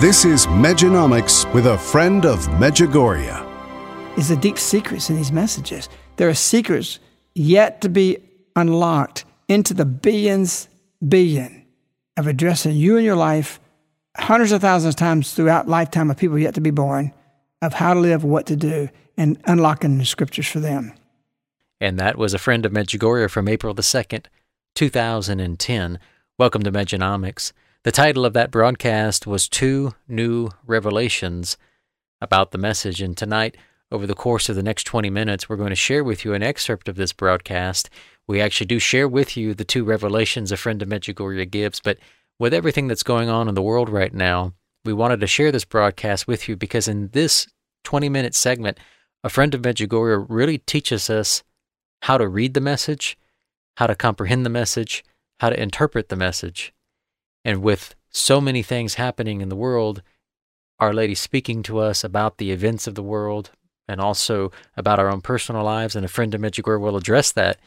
This is Mejanomics with a friend of Medjugorje. Is the deep secrets in these messages. There are secrets yet to be unlocked into the billions, billion of addressing you and your life hundreds of thousands of times throughout lifetime of people yet to be born of how to live, what to do, and unlocking the scriptures for them. And that was a friend of Medjugorje from April the 2nd, 2010. Welcome to Mejanomics. The title of that broadcast was Two New Revelations about the message. And tonight, over the course of the next 20 minutes, we're going to share with you an excerpt of this broadcast. We actually do share with you the two revelations a friend of Medjugorje gives, but with everything that's going on in the world right now, we wanted to share this broadcast with you because in this 20 minute segment, a friend of Medjugorje really teaches us how to read the message, how to comprehend the message, how to interpret the message. And with so many things happening in the world, Our Lady speaking to us about the events of the world and also about our own personal lives, and a friend of Medjugorje will address that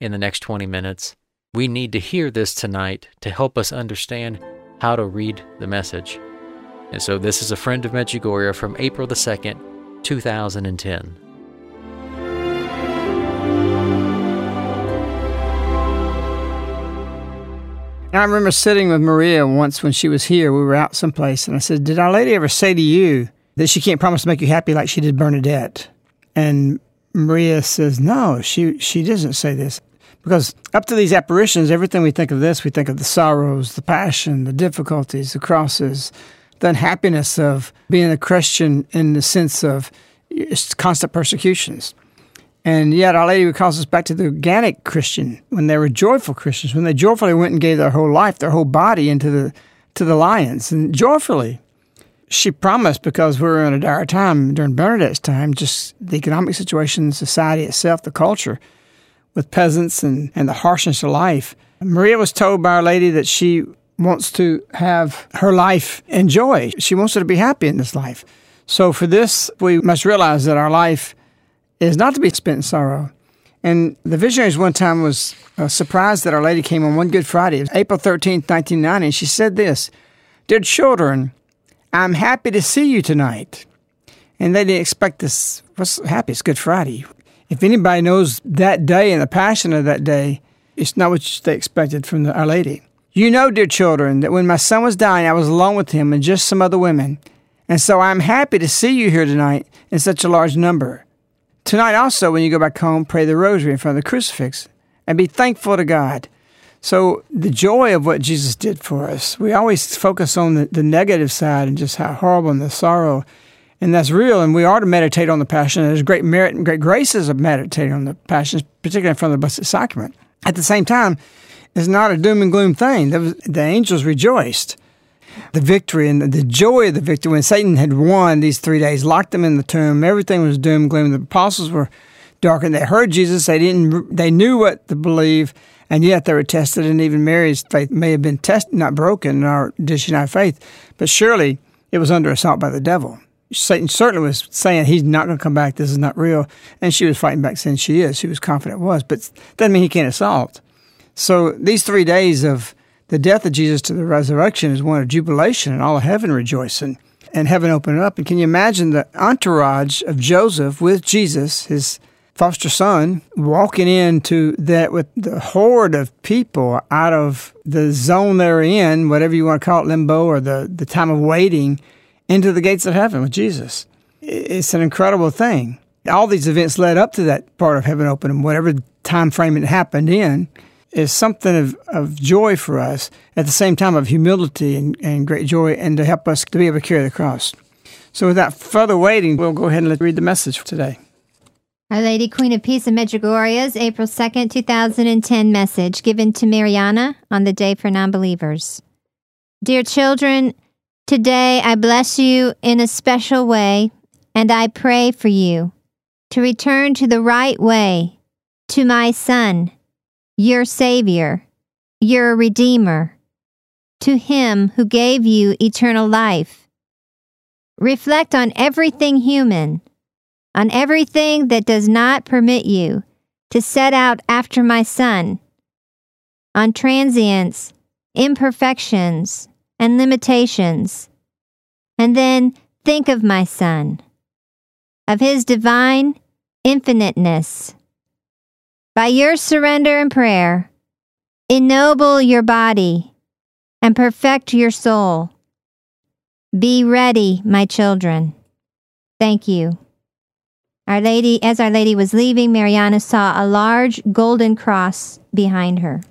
in the next 20 minutes. We need to hear this tonight to help us understand how to read the message. And so this is a friend of Medjugorje from April the 2nd, 2010. And I remember sitting with Maria once when she was here. We were out someplace, and I said, Did Our Lady ever say to you that she can't promise to make you happy like she did Bernadette? And Maria says, No, she, she doesn't say this. Because up to these apparitions, everything we think of this, we think of the sorrows, the passion, the difficulties, the crosses, the unhappiness of being a Christian in the sense of uh, constant persecutions. And yet, Our Lady calls us back to the organic Christian when they were joyful Christians, when they joyfully went and gave their whole life, their whole body into the to the lions, and joyfully. She promised because we were in a dire time during Bernadette's time, just the economic situation, society itself, the culture, with peasants and, and the harshness of life. Maria was told by Our Lady that she wants to have her life enjoy. She wants her to be happy in this life. So for this, we must realize that our life is not to be spent in sorrow. And the visionaries one time was uh, surprised that Our Lady came on one Good Friday, April 13th, 1990, and she said this Dear children, I'm happy to see you tonight. And they didn't expect this. What's happy? It's Good Friday. If anybody knows that day and the passion of that day, it's not what they expected from the, Our Lady. You know, dear children, that when my son was dying, I was alone with him and just some other women. And so I'm happy to see you here tonight in such a large number. Tonight, also, when you go back home, pray the rosary in front of the crucifix and be thankful to God. So, the joy of what Jesus did for us, we always focus on the, the negative side and just how horrible and the sorrow. And that's real, and we are to meditate on the passion. There's great merit and great graces of meditating on the passion, particularly in front of the Blessed Sacrament. At the same time, it's not a doom and gloom thing. The angels rejoiced. The victory and the joy of the victory when Satan had won these three days, locked them in the tomb, everything was doom gloom. The apostles were darkened. They heard Jesus. They didn't. They knew what to believe, and yet they were tested. And even Mary's faith may have been tested, not broken, nor did she not faith, but surely it was under assault by the devil. Satan certainly was saying he's not going to come back. This is not real. And she was fighting back saying she is. She was confident it was, but doesn't mean he can't assault. So these three days of the death of Jesus to the resurrection is one of jubilation and all of heaven rejoicing and heaven opening up. And can you imagine the entourage of Joseph with Jesus, his foster son, walking into that with the horde of people out of the zone they're in, whatever you want to call it, limbo or the, the time of waiting – into the gates of heaven with Jesus. It's an incredible thing. All these events led up to that part of heaven opening, whatever time frame it happened in, is something of, of joy for us, at the same time of humility and, and great joy, and to help us to be able to carry the cross. So without further waiting, we'll go ahead and read the message for today. Our Lady Queen of Peace of Medjugorje's April 2nd, 2010 message given to Mirjana on the Day for Nonbelievers. Dear children, Today, I bless you in a special way, and I pray for you to return to the right way, to my Son, your Savior, your Redeemer, to Him who gave you eternal life. Reflect on everything human, on everything that does not permit you to set out after my Son, on transience, imperfections, and limitations. And then think of my Son, of His divine infiniteness. By your surrender and prayer, ennoble your body and perfect your soul. Be ready, my children. Thank you. Our Lady, as Our Lady was leaving, Mirjana saw a large golden cross behind her.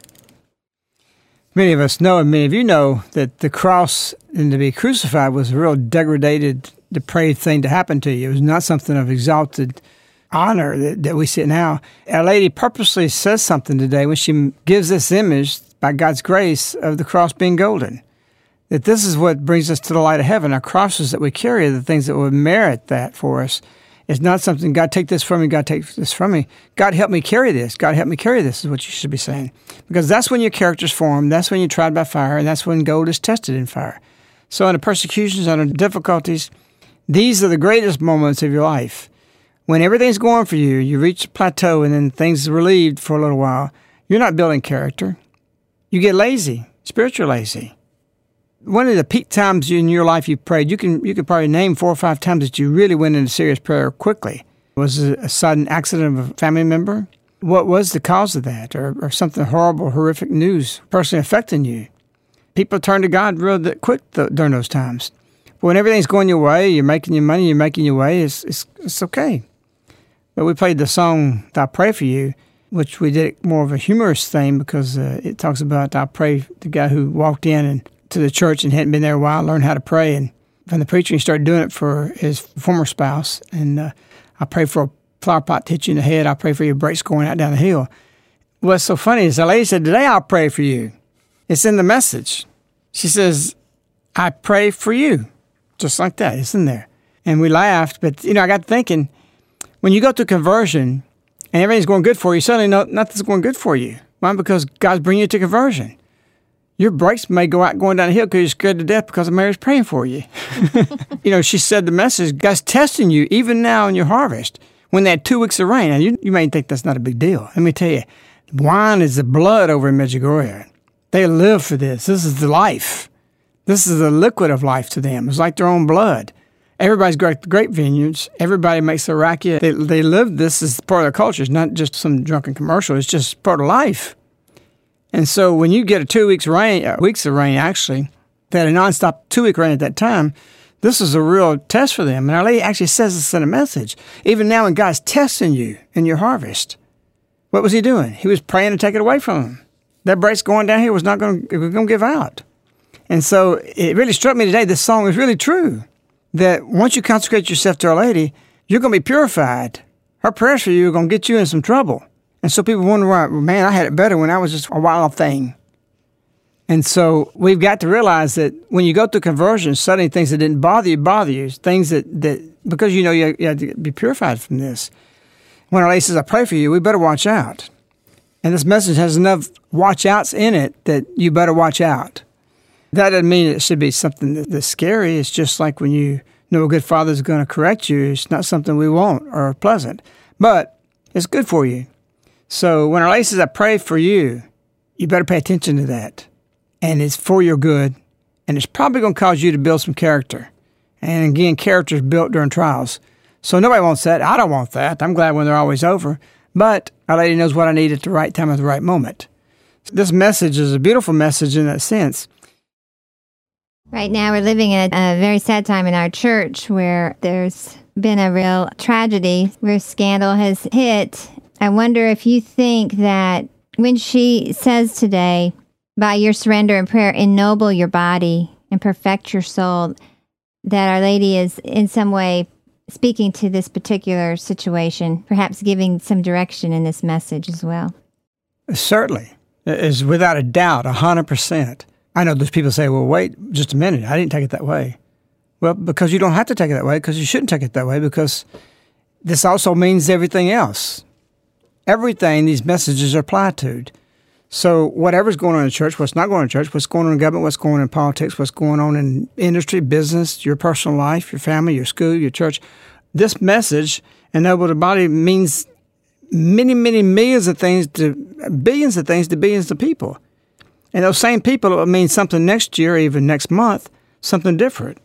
Many of us know, and many of you know, that the cross and to be crucified was a real degraded, depraved thing to happen to you. It was not something of exalted honor that, that we see now. Our Lady purposely says something today when she gives this image, by God's grace, of the cross being golden. That this is what brings us to the light of heaven. Our crosses that we carry are the things that would merit that for us. It's not something, God, take this from me, God, take this from me. God, help me carry this. God, help me carry this, is what you should be saying. Because that's when your character's formed, that's when you're tried by fire, and that's when gold is tested in fire. So, under persecutions, under difficulties, these are the greatest moments of your life. When everything's going for you, you reach a plateau and then things are relieved for a little while, you're not building character. You get lazy, spiritual lazy one of the peak times in your life you prayed, you can you could probably name four or five times that you really went into serious prayer quickly. Was it a sudden accident of a family member? What was the cause of that, or, or something horrible, horrific news personally affecting you? People turn to God real quick during those times. But when everything's going your way, you're making your money, you're making your way, it's, it's, it's okay. But we played the song I Pray For You, which we did more of a humorous thing because uh, it talks about I pray the guy who walked in and to the church and hadn't been there a while, learned how to pray. And from the preacher, he started doing it for his former spouse. And uh, I pray for a flower pot to hit you in the head. I pray for your brakes going out down the hill. What's so funny is the lady said, Today I'll pray for you. It's in the message. She says, I pray for you. Just like that. It's in there. And we laughed. But, you know, I got thinking, when you go through conversion and everything's going good for you, suddenly no, nothing's going good for you. Why? Because God's bringing you to conversion your brakes may go out going down the hill because you're scared to death because Mary's praying for you. you know, she said the message, God's testing you even now in your harvest when they had two weeks of rain. And you, you may think that's not a big deal. Let me tell you, wine is the blood over in Medjugorje. They live for this. This is the life. This is the liquid of life to them. It's like their own blood. Everybody's got grape vineyards. Everybody makes a rakia. They, they live this as part of their culture. It's not just some drunken commercial. It's just part of life. And so when you get a two weeks rain, uh, weeks of rain actually, that a nonstop two week rain at that time, this is a real test for them. And Our Lady actually says this in a message. Even now, when God's testing you in your harvest, what was He doing? He was praying to take it away from them. That brace going down here was not going to give out. And so it really struck me today. This song is really true. That once you consecrate yourself to Our Lady, you're going to be purified. Her prayers for you are going to get you in some trouble. And so people wonder why, man, I had it better when I was just a wild thing. And so we've got to realize that when you go through conversion, suddenly things that didn't bother you bother you. Things that, that because you know you, you have to be purified from this. When Our Lady says, I pray for you, we better watch out. And this message has enough watch outs in it that you better watch out. That doesn't mean it should be something that's scary. It's just like when you know a good father is going to correct you, it's not something we want or pleasant, but it's good for you. So when Our Lady says, I pray for you, you better pay attention to that. And it's for your good. And it's probably going to cause you to build some character. And again, character is built during trials. So nobody wants that. I don't want that. I'm glad when they're always over. But Our Lady knows what I need at the right time at the right moment. This message is a beautiful message in that sense. Right now, we're living in a, a, very sad time in our church where there's been a real tragedy where scandal has hit. I wonder if you think that when she says today, by your surrender and prayer, ennoble your body and perfect your soul, that Our Lady is in some way speaking to this particular situation, perhaps giving some direction in this message as well. Certainly, is without a doubt, 100%. I know there's people say, well, wait just a minute. I didn't take it that way. Well, because you don't have to take it that way, because you shouldn't take it that way, because this also means everything else. Everything these messages are applied to. So, whatever's going on in church, what's not going on in church, what's going on in government, what's going on in politics, what's going on in industry, business, your personal life, your family, your school, your church, this message, ennoble the body, means many, many millions of things to billions of things to billions of people. And those same people, would mean something next year, even next month, something different.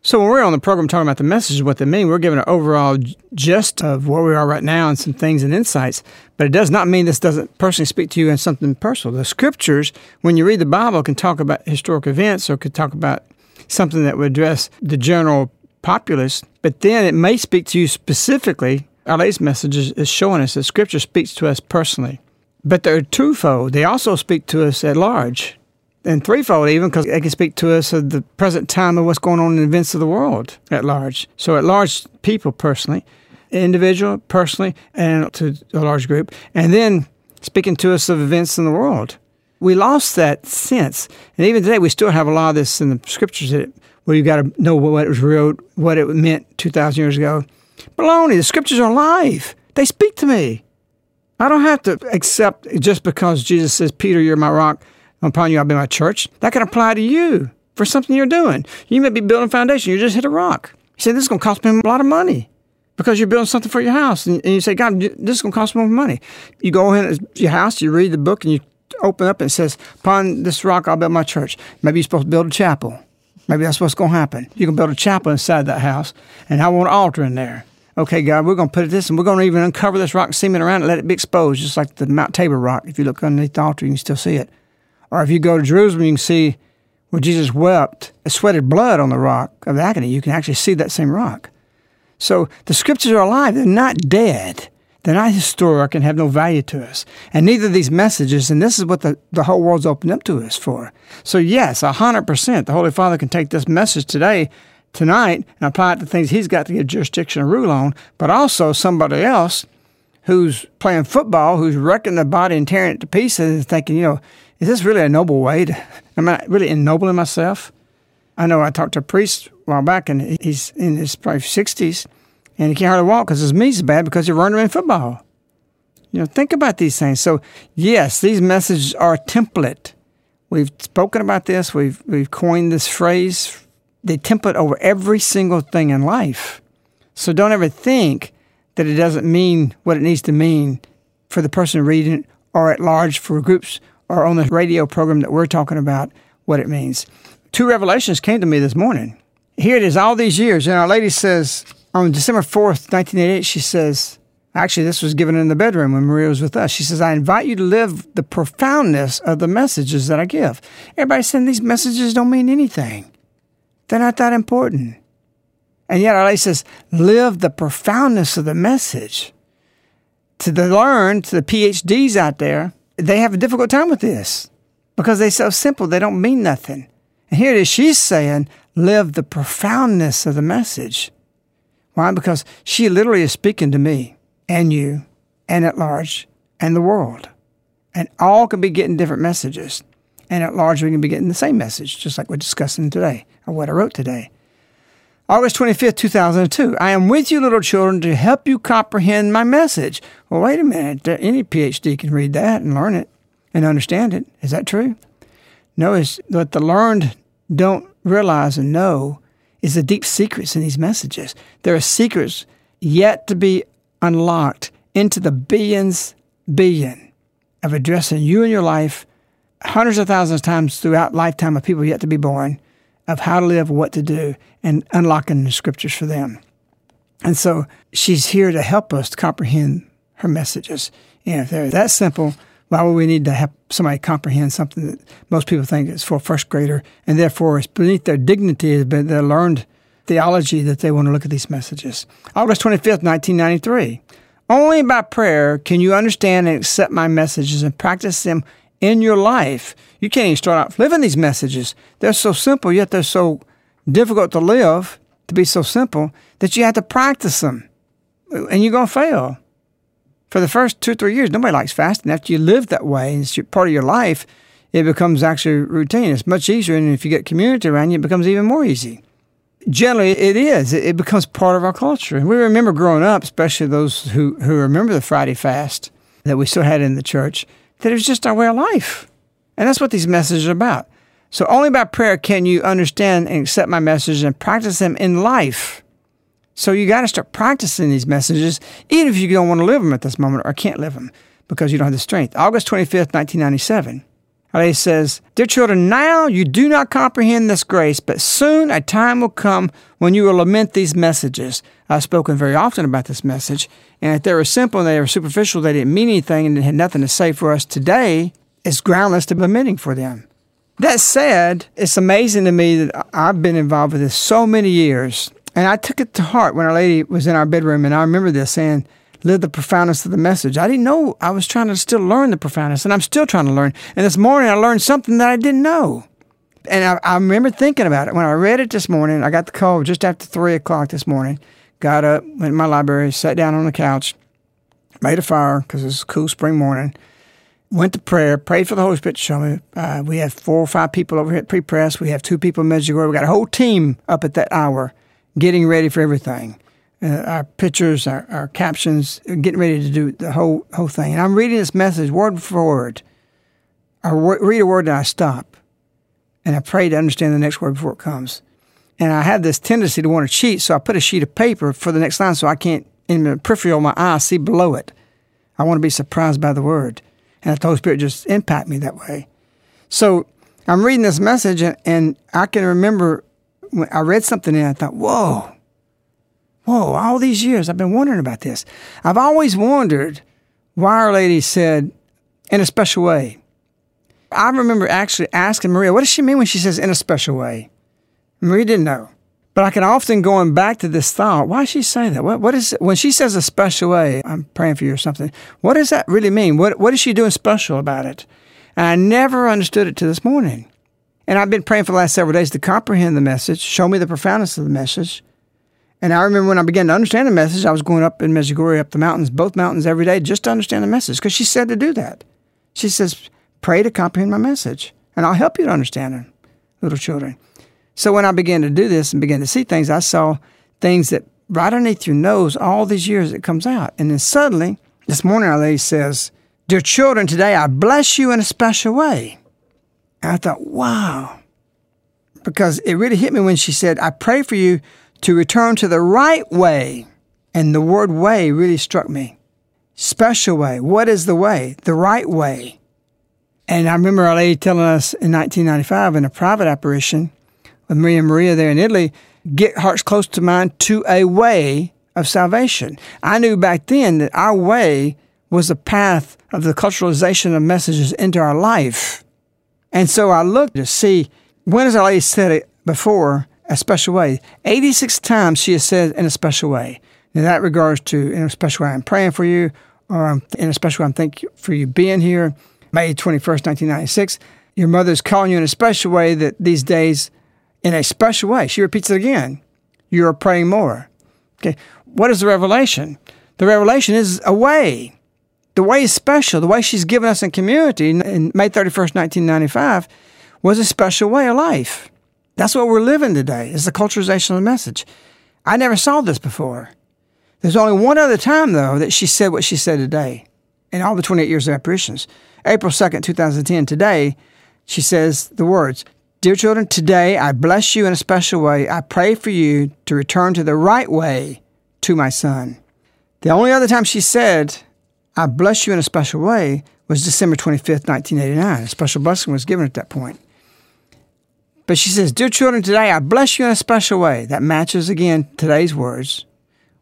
So when we're on the program talking about the message, what they mean, we're giving an overall gist of where we are right now and some things and insights. But it does not mean this doesn't personally speak to you in something personal. The scriptures, when you read the Bible, can talk about historic events or could talk about something that would address the general populace. But then it may speak to you specifically. Our latest message is showing us that scripture speaks to us personally. But they're twofold. They also speak to us at large, and threefold even, because they can speak to us of the present time of what's going on in the events of the world at large. So at large, people personally, individual, personally, and to a large group, and then speaking to us of events in the world. We lost that sense, and even today we still have a lot of this in the scriptures that, where you got to know what it was real, what it meant two thousand years ago. Baloney! The scriptures are alive. They speak to me. I don't have to accept just because Jesus says, Peter, you're my rock, upon you I'll be my church. That can apply to you for something you're doing. You may be building a foundation, you just hit a rock. You say, This is going to cost me a lot of money because you're building something for your house. And, you say, God, this is going to cost me more money. You go in your house, you read the book, and you open up and it says, Upon this rock I'll build my church. Maybe you're supposed to build a chapel. Maybe that's what's going to happen. You can build a chapel inside that house, and I want an altar in there okay, God, we're going to put this and we're going to even uncover this rock, cement around it, let it be exposed, just like the Mount Tabor rock. If you look underneath the altar, you can still see it. Or if you go to Jerusalem, you can see where Jesus wept, sweated blood on the rock of agony. You can actually see that same rock. So the scriptures are alive, they're not dead. They're not historic and have no value to us. And neither of these messages, and this is what the, the whole world's opened up to us for. So, yes, 100%, the Holy Father can take this message today tonight and apply it to things he's got to get jurisdiction and rule on, but also somebody else who's playing football, who's wrecking the body and tearing it to pieces and thinking, you know, is this really a noble way? To, am I really ennobling myself? I know I talked to a priest a while back and he's in his probably 60s and he can't hardly walk because his knees are bad because he run around football. You know, think about these things. So, yes, these messages are a template. We've spoken about this. We've we've coined this phrase they template over every single thing in life. So don't ever think that it doesn't mean what it needs to mean for the person reading it or at large for groups or on the radio program that we're talking about what it means. Two revelations came to me this morning. Here it is, all these years. And Our Lady says on December 4th, 1988, she says, actually, this was given in the bedroom when Maria was with us. She says, I invite you to live the profoundness of the messages that I give. Everybody's saying these messages don't mean anything. They're not that important. And yet, Our Lady says, live the profoundness of the message. To the learn, to the PhDs out there, they have a difficult time with this because they're so simple, they don't mean nothing. And here it is, she's saying, live the profoundness of the message. Why? Because she literally is speaking to me and you and at large and the world. And all can be getting different messages. And at large, we can be getting the same message, just like we're discussing today, or what I wrote today. August 25th, 2002. I am with you, little children, to help you comprehend my message. Well, wait a minute. Any PhD can read that and learn it and understand it. Is that true? No, it's what the learned don't realize and know is the deep secrets in these messages. There are secrets yet to be unlocked into the billions, billion of addressing you and your life hundreds of thousands of times throughout lifetime of people yet to be born of how to live, what to do, and unlocking the scriptures for them. And so she's here to help us to comprehend her messages. And if they're that simple, why would we need to have somebody comprehend something that most people think is for a first grader, and therefore it's beneath their dignity, is their learned theology that they want to look at these messages. August 25th, 1993. Only by prayer can you understand and accept my messages and practice them in your life. You can't even start out living these messages. They're so simple, yet they're so difficult to live, to be so simple, that you have to practice them. And you're going to fail. For the first two three years, nobody likes fasting. After you live that way, it's part of your life, it becomes actually routine. It's much easier. And if you get community around you, it becomes even more easy. Generally, it is. It becomes part of our culture. And we remember growing up, especially those who, who remember the Friday fast that we still had in the church that it's just our way of life. And that's what these messages are about. So only by prayer can you understand and accept my messages and practice them in life. So you got to start practicing these messages, even if you don't want to live them at this moment or can't live them because you don't have the strength. August 25th, 1997. He says, Dear children, now you do not comprehend this grace, but soon a time will come when you will lament these messages. I've spoken very often about this message, and if they were simple and they were superficial, they didn't mean anything and had nothing to say for us today, it's groundless to be lamenting for them. That said, it's amazing to me that I've been involved with this so many years, and I took it to heart when Our Lady was in our bedroom, and I remember this saying, live the profoundness of the message. I didn't know I was trying to still learn the profoundness, and I'm still trying to learn. And this morning I learned something that I didn't know. And I, I remember thinking about it. When I read it this morning, I got the call just after 3 o'clock this morning, got up, went to my library, sat down on the couch, made a fire because it was a cool spring morning, went to prayer, prayed for the Holy Spirit to show me. Uh, we have four or five people over here at Pre-Press. We have two people in Medjugorje. We got a whole team up at that hour getting ready for everything uh, our pictures, our, our captions, getting ready to do the whole whole thing. And I'm reading this message word for word. I read a word and I stop, and I pray to understand the next word before it comes. And I have this tendency to want to cheat, so I put a sheet of paper for the next line so I can't, in the peripheral of my eye, see below it. I want to be surprised by the word, and the Holy Spirit just impact me that way. So I'm reading this message, and, and I can remember when I read something and I thought, "Whoa." Whoa, all these years I've been wondering about this. I've always wondered why Our Lady said, in a special way. I remember actually asking Maria, what does she mean when she says in a special way? Maria didn't know. But I can often going back to this thought, why she say that? What, what is when she says a special way, I'm praying for you or something, what does that really mean? What, what is she doing special about it? And I never understood it to this morning. And I've been praying for the last several days to comprehend the message, show me the profoundness of the message, and I remember when I began to understand the message, I was going up in Medjugorje, up the mountains, both mountains every day, just to understand the message, because she said to do that. She says, pray to comprehend my message, and I'll help you to understand it, little children. So when I began to do this and began to see things, I saw things that right underneath your nose, all these years it comes out. And then suddenly, this morning, Our Lady says, Dear children, today I bless you in a special way. And I thought, wow. Because it really hit me when she said, I pray for you to return to the right way. And the word way really struck me. Special way. What is the way? The right way. And I remember Our Lady telling us in 1995 in a private apparition with Maria Maria there in Italy, get hearts close to mine to a way of salvation. I knew back then that our way was the path of the culturalization of messages into our life. And so I looked to see when has Our Lady said it before a special way. 86 times she has said in a special way. In that regards to in a special way, I'm praying for you, or in a special way, I'm thanking for you being here. May 21st, 1996. Your mother is calling you in a special way that these days in a special way. She repeats it again. You are praying more. Okay. What is the revelation? The revelation is a way. The way is special. The way she's given us in community in May 31st, 1995 was a special way of life. That's what we're living today. It's the culturalization of the message. I never saw this before. There's only one other time, though, that she said what she said today in all the 28 years of apparitions. April 2nd, 2010, today, she says the words Dear children, today I bless you in a special way. I pray for you to return to the right way to my son. The only other time she said, I bless you in a special way was December 25th, 1989. A special blessing was given at that point. But she says, Dear children, today I bless you in a special way. That matches again today's words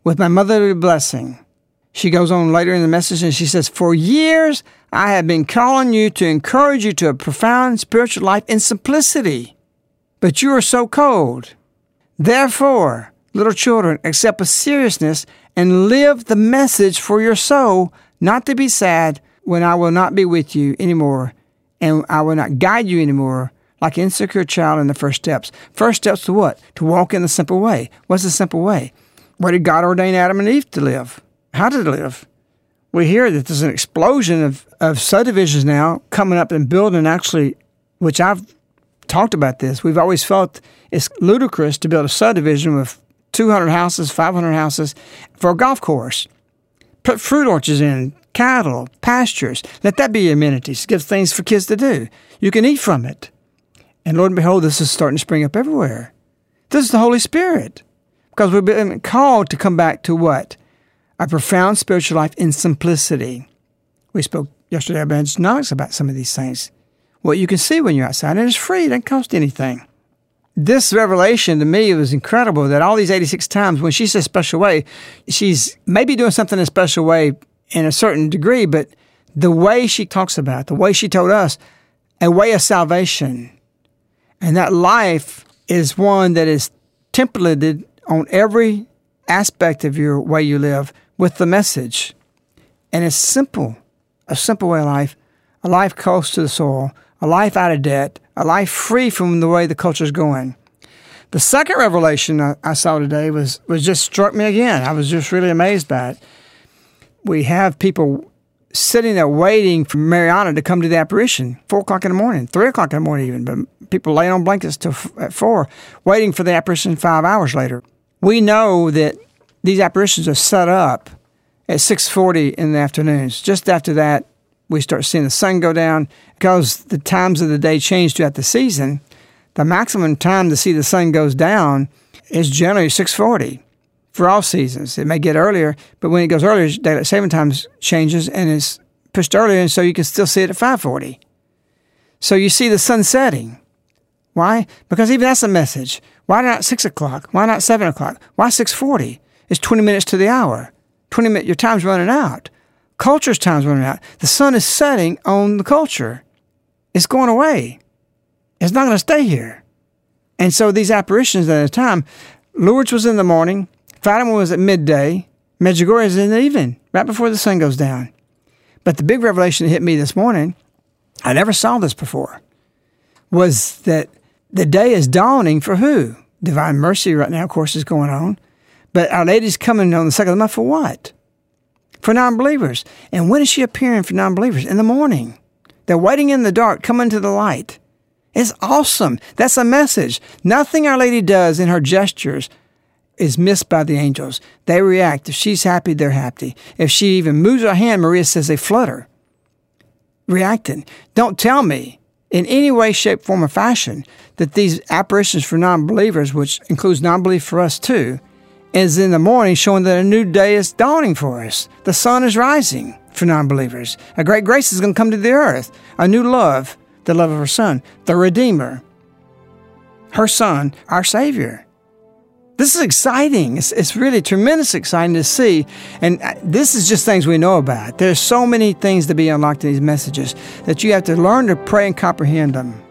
with my motherly blessing. She goes on later in the message and she says, For years I have been calling you to encourage you to a profound spiritual life in simplicity, but you are so cold. Therefore, little children, accept with seriousness and live the message for your soul, not to be sad when I will not be with you anymore and I will not guide you anymore like insecure child in the first steps. First steps to what? To walk in the simple way. What's the simple way? Where did God ordain Adam and Eve to live? How to live? We hear that there's an explosion of, of subdivisions now coming up and building actually, which I've talked about this. We've always felt it's ludicrous to build a subdivision with 200 houses, 500 houses for a golf course. Put fruit orchards in, cattle, pastures. Let that be amenities. Give things for kids to do. You can eat from it. And Lord and behold, this is starting to spring up everywhere. This is the Holy Spirit. Because we've been called to come back to what? A profound spiritual life in simplicity. We spoke yesterday about economics about some of these things. What you can see when you're outside, and it's free, it doesn't cost anything. This revelation to me was incredible that all these 86 times when she says special way, she's maybe doing something in a special way in a certain degree, but the way she talks about, the way she told us, a way of salvation. And that life is one that is templated on every aspect of your way you live with the message. And it's simple a simple way of life, a life close to the soil, a life out of debt, a life free from the way the culture is going. The second revelation I, I saw today was, was just struck me again. I was just really amazed by it. We have people sitting there waiting for Mirjana to come to the apparition, four o'clock in the morning, three o'clock in the morning, even. But people laying on blankets till f- at four, waiting for the apparition five hours later. We know that these apparitions are set up at 6:40 in the afternoons. Just after that, we start seeing the sun go down because the times of the day change throughout the season. The maximum time to see the sun goes down is generally 6:40 for all seasons. It may get earlier, but when it goes earlier, daylight saving time changes and is pushed earlier, and so you can still see it at 5:40. So you see the sun setting. Why? Because even that's a message. Why not six o'clock? Why not seven o'clock? Why six forty? It's twenty minutes to the hour. Twenty minutes. Your time's running out. Culture's time's running out. The sun is setting on the culture. It's going away. It's not going to stay here. And so these apparitions at a time, Lourdes was in the morning, Fatima was at midday, Medjugorje is in the evening, right before the sun goes down. But the big revelation that hit me this morning, I never saw this before, was that the day is dawning for who? Divine Mercy right now, of course, is going on. But Our Lady's coming on the second of the month for what? For non believers. And when is she appearing for non believers? In the morning. They're waiting in the dark, coming to the light. It's awesome. That's a message. Nothing Our Lady does in her gestures is missed by the angels. They react. If she's happy, they're happy. If she even moves her hand, Maria says they flutter. Reacting. Don't tell me in any way, shape, form, or fashion that these apparitions for non believers, which includes non belief for us too, is in the morning showing that a new day is dawning for us. The sun is rising for non believers. A great grace is going to come to the earth. A new love, the love of her son, the Redeemer, her son, our Savior. This is exciting. It's, it's really tremendous exciting to see. And uh, this is just things we know about. There's so many things to be unlocked in these messages that you have to learn to pray and comprehend them.